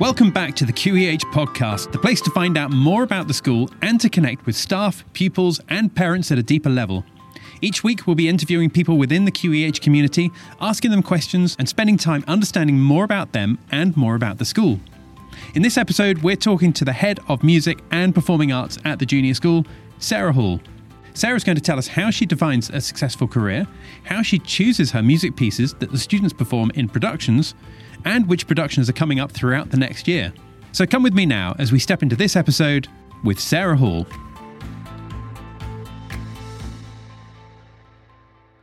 Welcome back to the QEH podcast, the place to find out more about the school and to connect with staff, pupils, and parents at a deeper level. Each week, we'll be interviewing people within the QEH community, asking them questions, and spending time understanding more about them and more about the school. In this episode, we're talking to the head of music and performing arts at the junior school, Sarah Hall. Sarah's going to tell us how she defines a successful career, how she chooses her music pieces that the students perform in productions, and which productions are coming up throughout the next year. So come with me now as we step into this episode with Sarah Hall.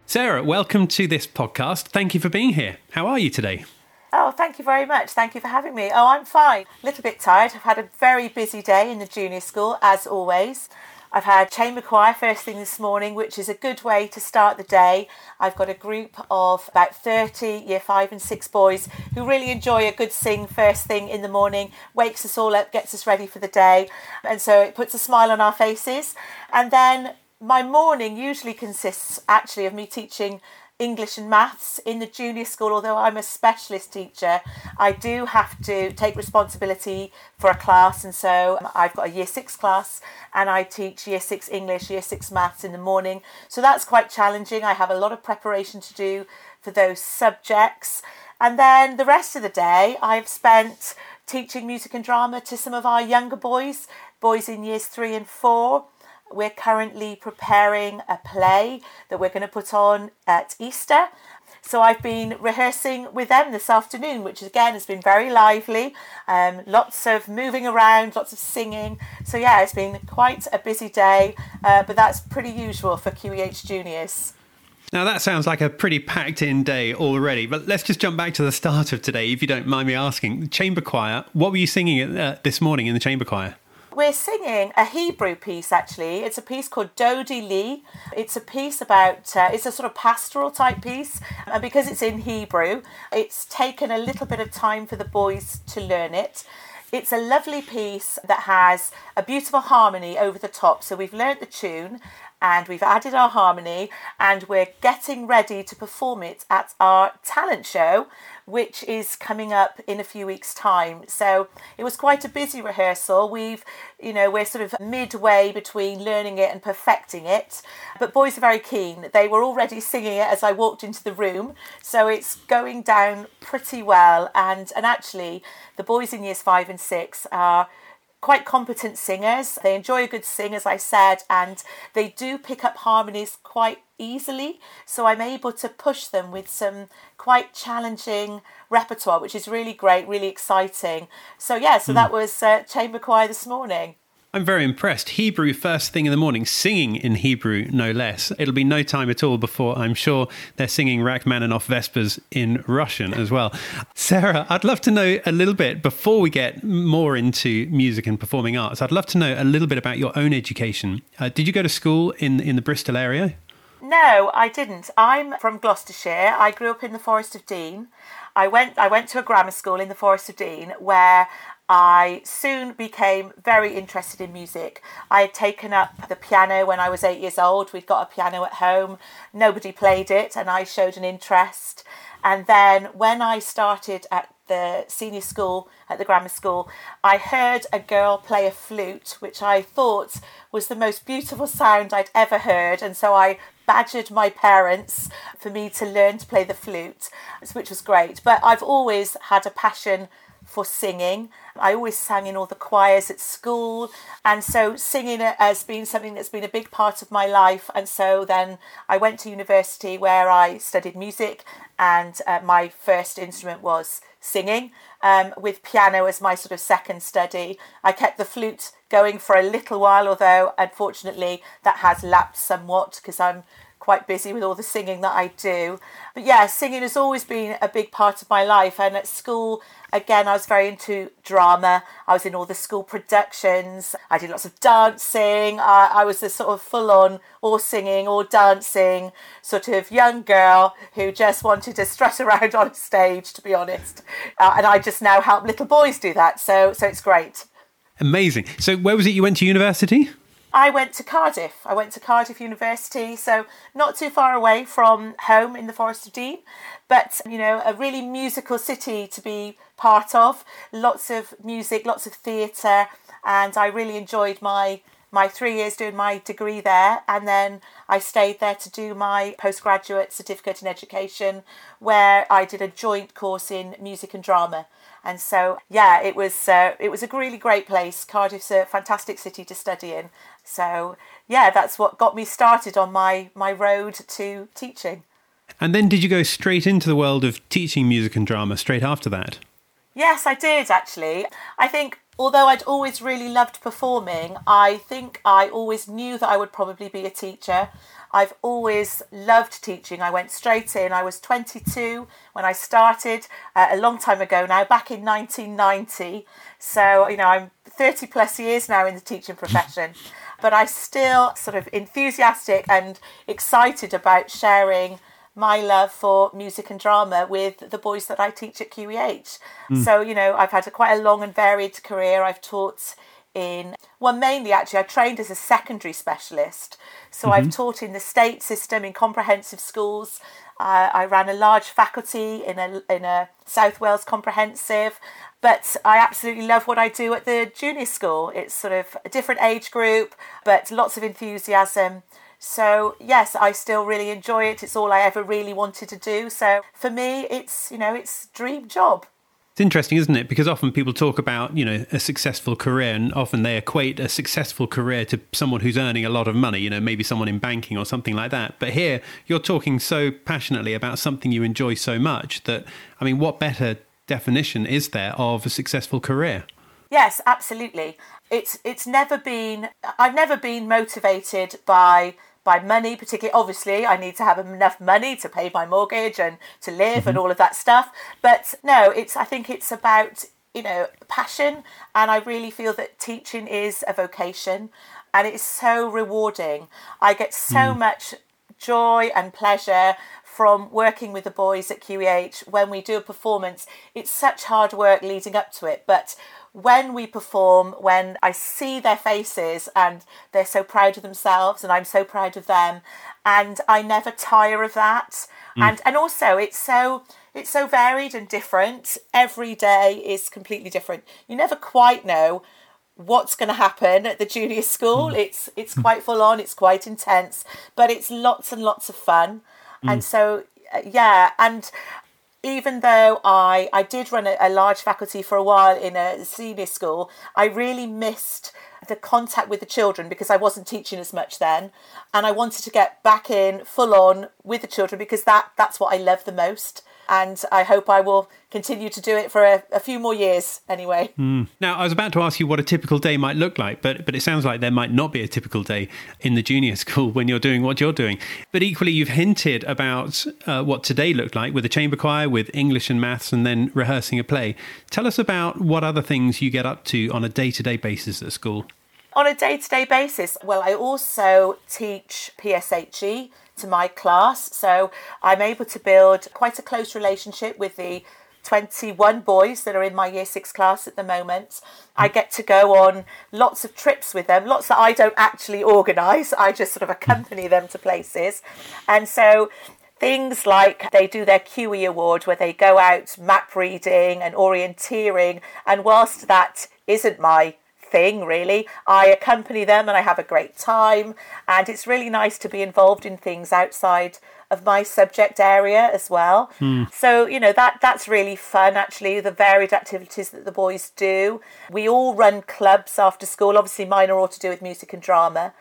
Sarah, welcome to this podcast. Thank you for being here. How are you today? Oh, thank you very much. Thank you for having me. Oh, I'm fine. A little bit tired. I've had a very busy day in the junior school, as always. I've had chamber choir first thing this morning, which is a good way to start the day. I've got a group of about 30 year five and six boys who really enjoy a good sing first thing in the morning, wakes us all up, gets us ready for the day. And so it puts a smile on our faces. And then my morning usually consists actually of me teaching English and maths in the junior school, although I'm a specialist teacher, I do have to take responsibility for a class. And so I've got a year six class and I teach year six English, year six maths in the morning. So that's quite challenging. I have a lot of preparation to do for those subjects. And then the rest of the day, I've spent teaching music and drama to some of our younger boys, boys in years three and four. We're currently preparing a play that we're going to put on at Easter. So I've been rehearsing with them this afternoon, which again has been very lively. Um, lots of moving around, lots of singing. So yeah, it's been quite a busy day, uh, but that's pretty usual for QEH juniors. Now, that sounds like a pretty packed in day already, but let's just jump back to the start of today, if you don't mind me asking. Chamber choir, what were you singing uh, this morning in the chamber choir? We're singing a Hebrew piece actually. It's a piece called Dodi Li. It's a piece about, uh, it's a sort of pastoral type piece. And because it's in Hebrew, it's taken a little bit of time for the boys to learn it. It's a lovely piece that has a beautiful harmony over the top. So we've learnt the tune and we've added our harmony and we're getting ready to perform it at our talent show which is coming up in a few weeks time. So it was quite a busy rehearsal. We've you know we're sort of midway between learning it and perfecting it. But boys are very keen. They were already singing it as I walked into the room. So it's going down pretty well. And and actually the boys in years 5 and 6 are quite competent singers. They enjoy a good sing, as I said, and they do pick up harmonies quite easily. So I'm able to push them with some quite challenging repertoire, which is really great, really exciting. So, yeah, so mm. that was uh, Chamber Choir this morning. I'm very impressed. Hebrew first thing in the morning, singing in Hebrew, no less. It'll be no time at all before I'm sure they're singing Rachmaninoff Vespers in Russian as well. Sarah, I'd love to know a little bit before we get more into music and performing arts. I'd love to know a little bit about your own education. Uh, did you go to school in in the Bristol area? No, I didn't. I'm from Gloucestershire. I grew up in the Forest of Dean. I went I went to a grammar school in the Forest of Dean where I soon became very interested in music. I had taken up the piano when I was eight years old. We'd got a piano at home. Nobody played it, and I showed an interest. And then when I started at the senior school at the grammar school, I heard a girl play a flute, which I thought was the most beautiful sound I'd ever heard. And so I badgered my parents for me to learn to play the flute, which was great. But I've always had a passion for singing. I always sang in all the choirs at school, and so singing has been something that's been a big part of my life. And so then I went to university where I studied music, and uh, my first instrument was singing, um, with piano as my sort of second study. I kept the flute going for a little while, although unfortunately that has lapsed somewhat because I'm quite busy with all the singing that I do. But yeah, singing has always been a big part of my life. And at school, again, I was very into drama. I was in all the school productions. I did lots of dancing. I, I was a sort of full on, all singing all dancing sort of young girl who just wanted to strut around on stage, to be honest. Uh, and I just now help little boys do that. So, so it's great. Amazing. So, where was it you went to university? I went to Cardiff. I went to Cardiff University, so not too far away from home in the Forest of Dean, but you know, a really musical city to be part of. Lots of music, lots of theatre, and I really enjoyed my my three years doing my degree there, and then I stayed there to do my postgraduate certificate in education, where I did a joint course in music and drama. And so, yeah, it was uh, it was a really great place. Cardiff's a fantastic city to study in. So, yeah, that's what got me started on my my road to teaching. And then, did you go straight into the world of teaching music and drama straight after that? Yes, I did actually. I think although I'd always really loved performing, I think I always knew that I would probably be a teacher. I've always loved teaching. I went straight in. I was 22 when I started uh, a long time ago now, back in 1990. So, you know, I'm 30 plus years now in the teaching profession, but I still sort of enthusiastic and excited about sharing my love for music and drama with the boys that I teach at QEH. Mm. So, you know, I've had a quite a long and varied career. I've taught in, well, mainly actually, I trained as a secondary specialist. So mm-hmm. I've taught in the state system in comprehensive schools. Uh, I ran a large faculty in a, in a South Wales comprehensive. But I absolutely love what I do at the junior school. It's sort of a different age group, but lots of enthusiasm. So, yes, I still really enjoy it. It's all I ever really wanted to do. So, for me, it's, you know, it's dream job. It's interesting, isn't it? Because often people talk about, you know, a successful career and often they equate a successful career to someone who's earning a lot of money, you know, maybe someone in banking or something like that. But here you're talking so passionately about something you enjoy so much that, I mean, what better definition is there of a successful career? Yes, absolutely. It's it's never been I've never been motivated by by money, particularly obviously I need to have enough money to pay my mortgage and to live mm-hmm. and all of that stuff. But no, it's I think it's about, you know, passion and I really feel that teaching is a vocation and it's so rewarding. I get so mm. much joy and pleasure from working with the boys at QEH when we do a performance. It's such hard work leading up to it, but when we perform, when I see their faces and they're so proud of themselves and I'm so proud of them, and I never tire of that. Mm. And and also it's so it's so varied and different. Every day is completely different. You never quite know what's going to happen at the junior school. Mm. It's it's quite full on. It's quite intense, but it's lots and lots of fun. Mm. And so uh, yeah, and even though I, I did run a, a large faculty for a while in a senior school, I really missed the contact with the children because I wasn't teaching as much then, and I wanted to get back in full on with the children because that that's what I love the most and I hope I will continue to do it for a, a few more years anyway. Mm. Now, I was about to ask you what a typical day might look like, but but it sounds like there might not be a typical day in the junior school when you're doing what you're doing. But equally, you've hinted about uh, what today looked like with the chamber choir, with English and maths, and then rehearsing a play. Tell us about what other things you get up to on a day to day basis at school. On a day to day basis, well, I also teach PSHE to my class. So I'm able to build quite a close relationship with the 21 boys that are in my year six class at the moment. I get to go on lots of trips with them, lots that I don't actually organise. I just sort of accompany them to places. And so things like they do their QE award where they go out map reading and orienteering. And whilst that isn't my thing, really. I accompany them and I have a great time, and it's really nice to be involved in things outside of my subject area as well. Mm. So, you know, that that's really fun actually, the varied activities that the boys do. We all run clubs after school. Obviously, mine are all to do with music and drama.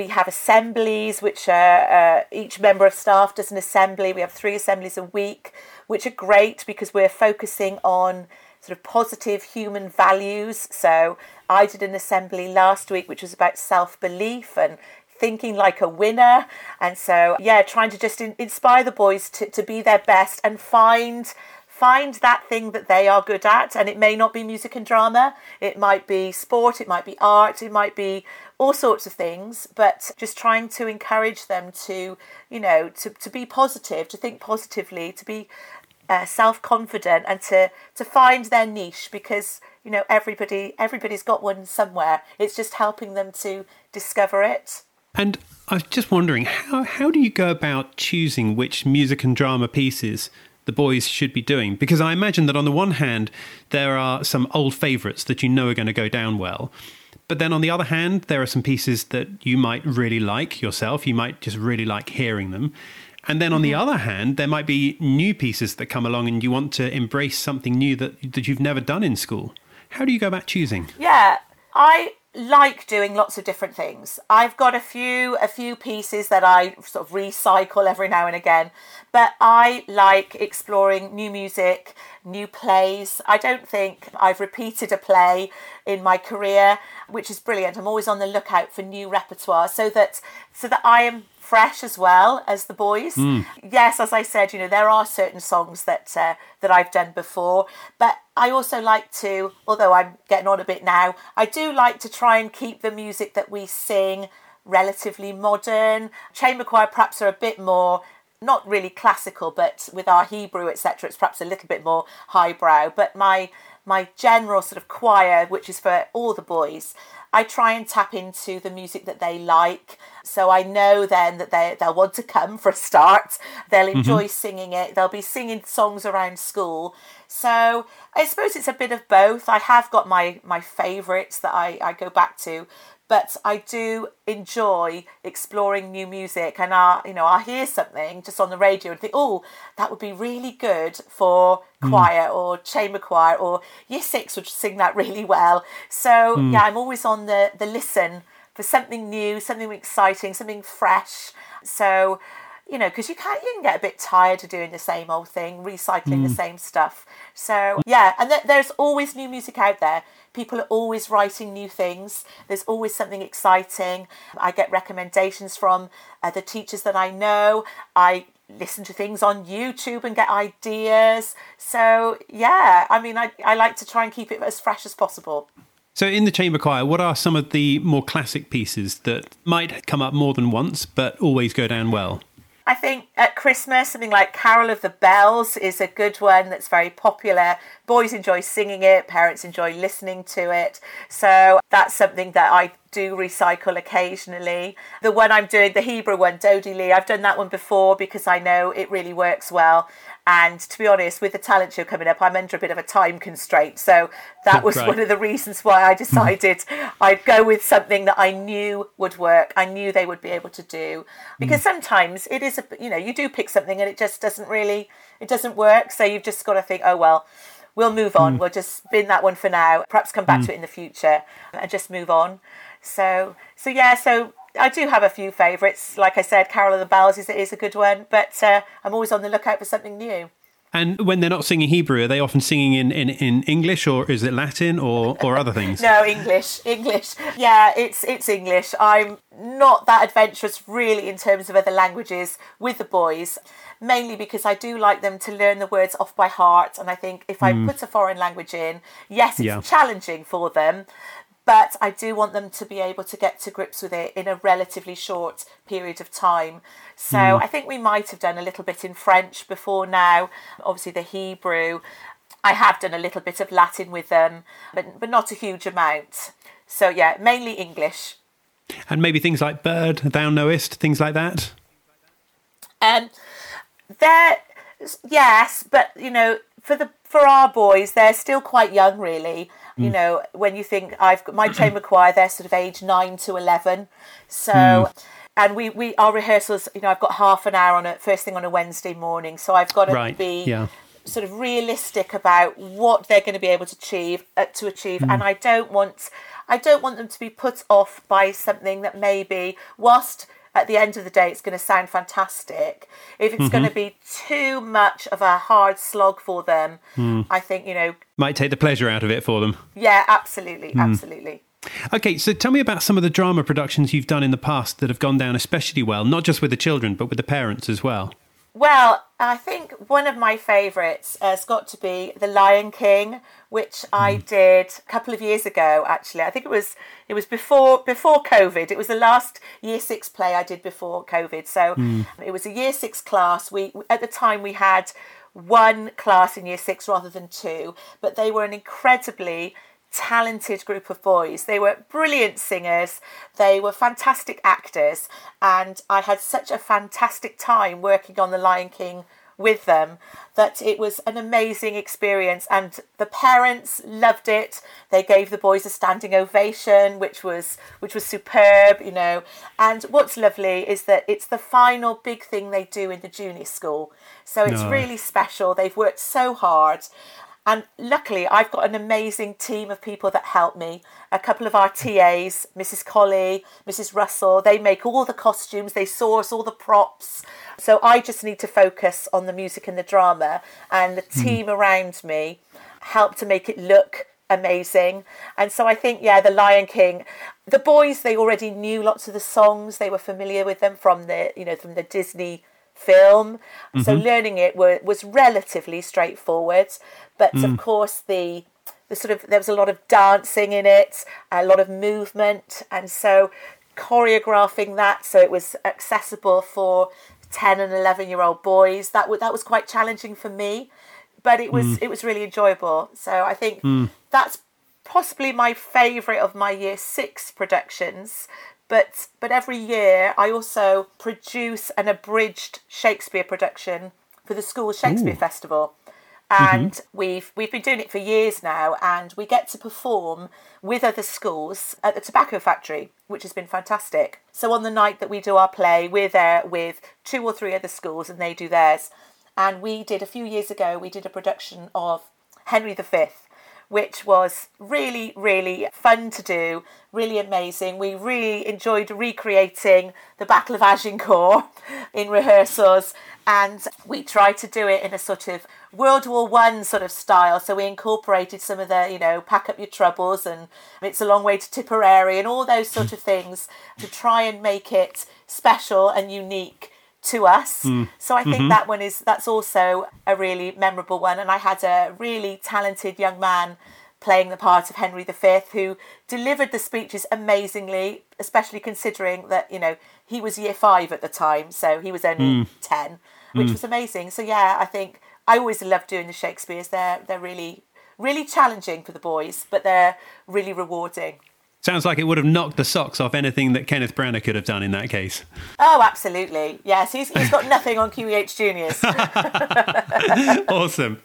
We have assemblies, which are uh, each member of staff does an assembly. We have three assemblies a week, which are great because we're focusing on sort of positive human values. So I did an assembly last week which was about self belief and thinking like a winner. And so, yeah, trying to just in- inspire the boys to, to be their best and find find that thing that they are good at. And it may not be music and drama. It might be sport. It might be art. It might be all sorts of things. But just trying to encourage them to you know to, to be positive to think positively to be uh, self confident and to to find their niche because you know, everybody everybody's got one somewhere. It's just helping them to discover it. And I was just wondering, how, how do you go about choosing which music and drama pieces the boys should be doing? Because I imagine that on the one hand, there are some old favourites that you know are going to go down well. But then on the other hand, there are some pieces that you might really like yourself. You might just really like hearing them. And then on the mm-hmm. other hand, there might be new pieces that come along and you want to embrace something new that, that you've never done in school. How do you go about choosing? Yeah, I like doing lots of different things. I've got a few a few pieces that I sort of recycle every now and again, but I like exploring new music, new plays. I don't think I've repeated a play in my career, which is brilliant. I'm always on the lookout for new repertoire so that so that I am fresh as well as the boys. Mm. Yes, as I said, you know there are certain songs that uh, that I've done before, but I also like to, although I'm getting on a bit now, I do like to try and keep the music that we sing relatively modern. Chamber choir perhaps are a bit more not really classical, but with our Hebrew, etc., it's perhaps a little bit more highbrow. But my my general sort of choir, which is for all the boys, I try and tap into the music that they like. So I know then that they, they'll want to come for a start. They'll mm-hmm. enjoy mm-hmm. singing it. They'll be singing songs around school. So I suppose it's a bit of both. I have got my, my favourites that I, I go back to, but I do enjoy exploring new music and I you know I hear something just on the radio and think oh that would be really good for mm. choir or chamber choir or year 6 would sing that really well so mm. yeah I'm always on the the listen for something new something exciting something fresh so you know, because you can you can get a bit tired of doing the same old thing, recycling mm. the same stuff. So yeah, and th- there's always new music out there. People are always writing new things. There's always something exciting. I get recommendations from uh, the teachers that I know. I listen to things on YouTube and get ideas. So yeah, I mean, I, I like to try and keep it as fresh as possible. So, in the chamber choir, what are some of the more classic pieces that might come up more than once but always go down well? I think at Christmas, something like Carol of the Bells is a good one that's very popular. Boys enjoy singing it, parents enjoy listening to it. So that's something that I do recycle occasionally. The one I'm doing, the Hebrew one, Dodi Li, I've done that one before because I know it really works well. And to be honest, with the talent show coming up, I'm under a bit of a time constraint. So that was right. one of the reasons why I decided I'd go with something that I knew would work. I knew they would be able to do. Because mm. sometimes it is, a, you know, you do pick something and it just doesn't really, it doesn't work. So you've just got to think, oh, well, we'll move on. Mm. We'll just bin that one for now. Perhaps come back mm. to it in the future and just move on. So, so yeah, so I do have a few favourites. Like I said, Carol of the Bells is, is a good one, but uh, I'm always on the lookout for something new. And when they're not singing Hebrew, are they often singing in, in, in English or is it Latin or, or other things? no, English. English. Yeah, it's it's English. I'm not that adventurous really in terms of other languages with the boys, mainly because I do like them to learn the words off by heart. And I think if I mm. put a foreign language in, yes, it's yeah. challenging for them, but I do want them to be able to get to grips with it in a relatively short period of time. So mm. I think we might have done a little bit in French before now, obviously the Hebrew. I have done a little bit of Latin with them, but, but not a huge amount. So yeah, mainly English. And maybe things like bird, thou knowest, things like that? Um, there, yes, but you know, for the for our boys, they're still quite young, really. You mm. know, when you think I've got my chamber choir, they're sort of age nine to eleven, so. Mm. And we, we our rehearsals, you know, I've got half an hour on it first thing on a Wednesday morning, so I've got to right. be yeah. sort of realistic about what they're going to be able to achieve uh, to achieve, mm. and I don't want I don't want them to be put off by something that maybe whilst at the end of the day, it's going to sound fantastic. If it's mm-hmm. going to be too much of a hard slog for them, mm. I think, you know. Might take the pleasure out of it for them. Yeah, absolutely. Mm. Absolutely. Okay, so tell me about some of the drama productions you've done in the past that have gone down especially well, not just with the children, but with the parents as well. Well, I think one of my favourites has got to be The Lion King, which I hmm. did a couple of years ago. Actually, I think it was it was before before COVID. It was the last Year Six play I did before COVID. So mm. it was a Year Six class. We at the time we had one class in Year Six rather than two, but they were an incredibly talented group of boys. They were brilliant singers, they were fantastic actors, and I had such a fantastic time working on The Lion King with them that it was an amazing experience. And the parents loved it. They gave the boys a standing ovation which was which was superb you know. And what's lovely is that it's the final big thing they do in the junior school. So it's no. really special. They've worked so hard and luckily, I've got an amazing team of people that help me. A couple of our TAs, Mrs. Colley, Mrs. Russell, they make all the costumes, they source all the props. So I just need to focus on the music and the drama, and the hmm. team mm. around me help to make it look amazing. And so I think, yeah, The Lion King, the boys, they already knew lots of the songs, they were familiar with them from the, you know, from the Disney film. Mm-hmm. So learning it were, was relatively straightforward. But mm. of course, the the sort of there was a lot of dancing in it, a lot of movement, and so choreographing that so it was accessible for 10 and 11 year old boys that w- that was quite challenging for me but it was mm. it was really enjoyable so i think mm. that's possibly my favorite of my year 6 productions but but every year I also produce an abridged Shakespeare production for the school Shakespeare Ooh. Festival. And mm-hmm. we've we've been doing it for years now, and we get to perform with other schools at the Tobacco Factory, which has been fantastic. So on the night that we do our play, we're there with two or three other schools, and they do theirs. And we did a few years ago, we did a production of Henry V, which was really, really fun to do, really amazing. We really enjoyed recreating the Battle of Agincourt in rehearsals, and we tried to do it in a sort of World War One sort of style. So we incorporated some of the, you know, pack up your troubles and it's a long way to Tipperary and all those sort of things to try and make it special and unique to us. Mm. So I think mm-hmm. that one is that's also a really memorable one. And I had a really talented young man playing the part of Henry V who delivered the speeches amazingly, especially considering that, you know, he was year five at the time, so he was only mm. ten, which mm. was amazing. So yeah, I think I always love doing the Shakespeare's. They're they're really really challenging for the boys, but they're really rewarding. Sounds like it would have knocked the socks off anything that Kenneth Branagh could have done in that case. Oh, absolutely. Yes, he's, he's got nothing on QEH Juniors. awesome.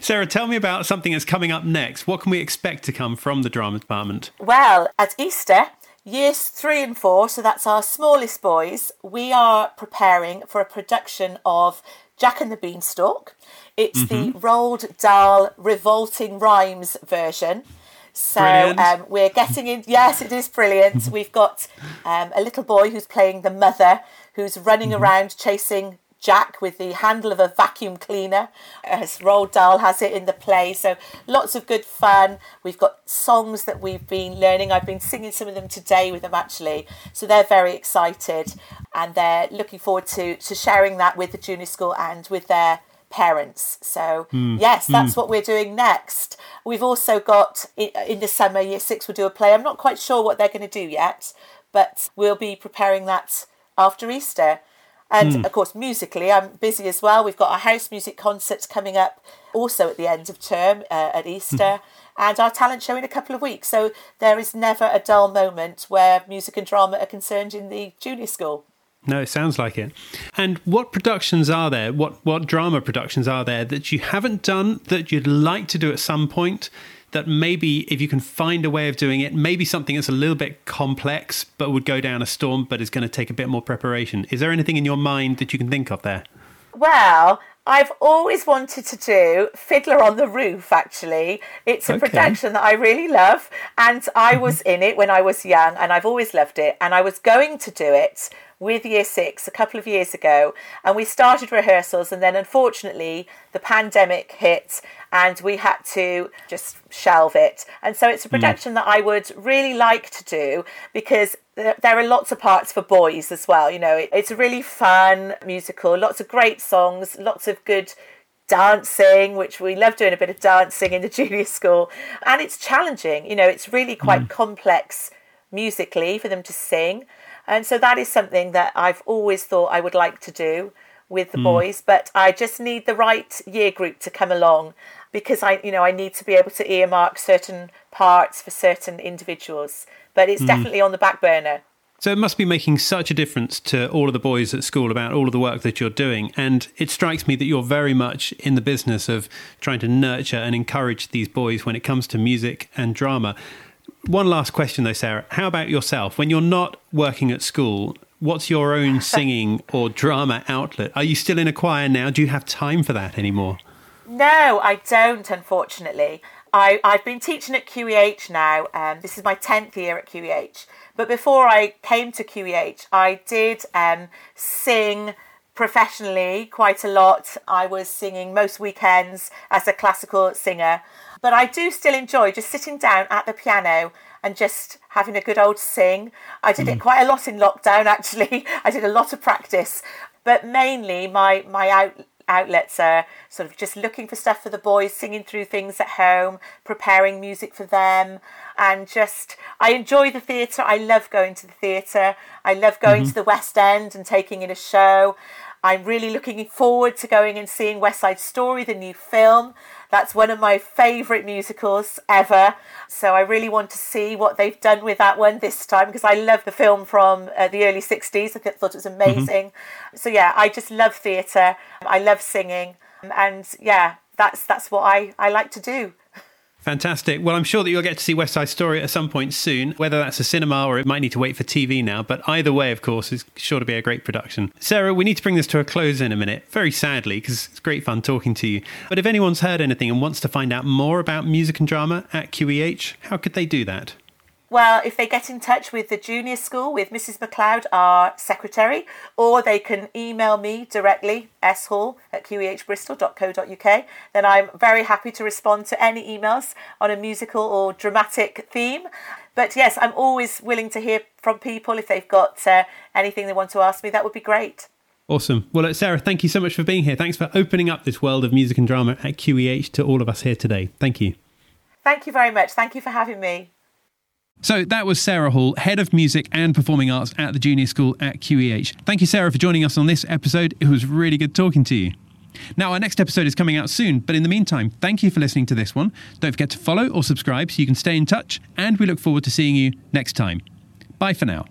Sarah, tell me about something that's coming up next. What can we expect to come from the drama department? Well, at Easter, years three and four, so that's our smallest boys, we are preparing for a production of Jack and the Beanstalk. It's mm-hmm. the Roald Dahl Revolting Rhymes version. So um, we're getting in. Yes, it is brilliant. We've got um, a little boy who's playing the mother, who's running mm-hmm. around chasing Jack with the handle of a vacuum cleaner, as Roald Dahl has it in the play. So lots of good fun. We've got songs that we've been learning. I've been singing some of them today with them actually. So they're very excited and they're looking forward to, to sharing that with the junior school and with their parents. So, mm. yes, that's mm. what we're doing next. We've also got in the summer, year six will do a play. I'm not quite sure what they're going to do yet, but we'll be preparing that after Easter. And mm. of course, musically, I'm busy as well. We've got our house music concerts coming up also at the end of term uh, at Easter, and our talent show in a couple of weeks. So there is never a dull moment where music and drama are concerned in the junior school. No, it sounds like it. And what productions are there? What what drama productions are there that you haven't done that you'd like to do at some point? That maybe if you can find a way of doing it, maybe something that's a little bit complex but would go down a storm, but is going to take a bit more preparation. Is there anything in your mind that you can think of there? Well, I've always wanted to do Fiddler on the Roof, actually. It's a okay. production that I really love, and I mm-hmm. was in it when I was young, and I've always loved it. And I was going to do it with year six a couple of years ago, and we started rehearsals, and then unfortunately the pandemic hit, and we had to just shelve it. And so it's a hmm. production mm. that I would really like to do because there are lots of parts for boys as well. You know, it's a really fun musical, lots of great songs, lots of good dancing, which we love doing a bit of dancing in the junior school. And it's challenging, you know, it's really quite mm. complex musically for them to sing. And so that is something that I've always thought I would like to do with the mm. boys, but I just need the right year group to come along because I, you know, I need to be able to earmark certain parts for certain individuals. But it's mm. definitely on the back burner. So it must be making such a difference to all of the boys at school about all of the work that you're doing. And it strikes me that you're very much in the business of trying to nurture and encourage these boys when it comes to music and drama. One last question, though, Sarah. How about yourself? When you're not working at school, what's your own singing or drama outlet? Are you still in a choir now? Do you have time for that anymore? No, I don't, unfortunately. I, I've been teaching at QEH now. Um, this is my 10th year at QEH. But before I came to QEH, I did um, sing professionally quite a lot. I was singing most weekends as a classical singer. But I do still enjoy just sitting down at the piano and just having a good old sing. I did mm. it quite a lot in lockdown actually. I did a lot of practice. But mainly my my out, outlets are sort of just looking for stuff for the boys, singing through things at home, preparing music for them, and just I enjoy the theatre. I love going to the theatre. I love going mm-hmm. to the West End and taking in a show. I'm really looking forward to going and seeing West Side Story, the new film. That's one of my favourite musicals ever. So I really want to see what they've done with that one this time because I love the film from uh, the early 60s. I thought it was mm-hmm. amazing. Mm-hmm. So yeah, I just love theatre. I love singing. And yeah, that's that's what I, I like to do. Fantastic. Well, I'm sure that you'll get to see West Side Story at some point soon, whether that's a cinema or it might need to wait for TV now. But either way, of course, it's sure to be a great production. Sarah, we need to bring this to a close in a minute, very sadly, because it's great fun talking to you. But if anyone's heard anything and wants to find out more about music and drama at QEH, how could they do that? Well, if they get in touch with the junior school with Mrs. McLeod, our secretary, or they can email me directly, shall at qehbristol.co.uk, then I'm very happy to respond to any emails on a musical or dramatic theme. But yes, I'm always willing to hear from people if they've got uh, anything they want to ask me. That would be great. Awesome. Well, Sarah, thank you so much for being here. Thanks for opening up this world of music and drama at QEH to all of us here today. Thank you. Thank you very much. Thank you for having me. So that was Sarah Hall, Head of Music and Performing Arts at the Junior School at QEH. Thank you, Sarah, for joining us on this episode. It was really good talking to you. Now, our next episode is coming out soon, but in the meantime, thank you for listening to this one. Don't forget to follow or subscribe so you can stay in touch, and we look forward to seeing you next time. Bye for now.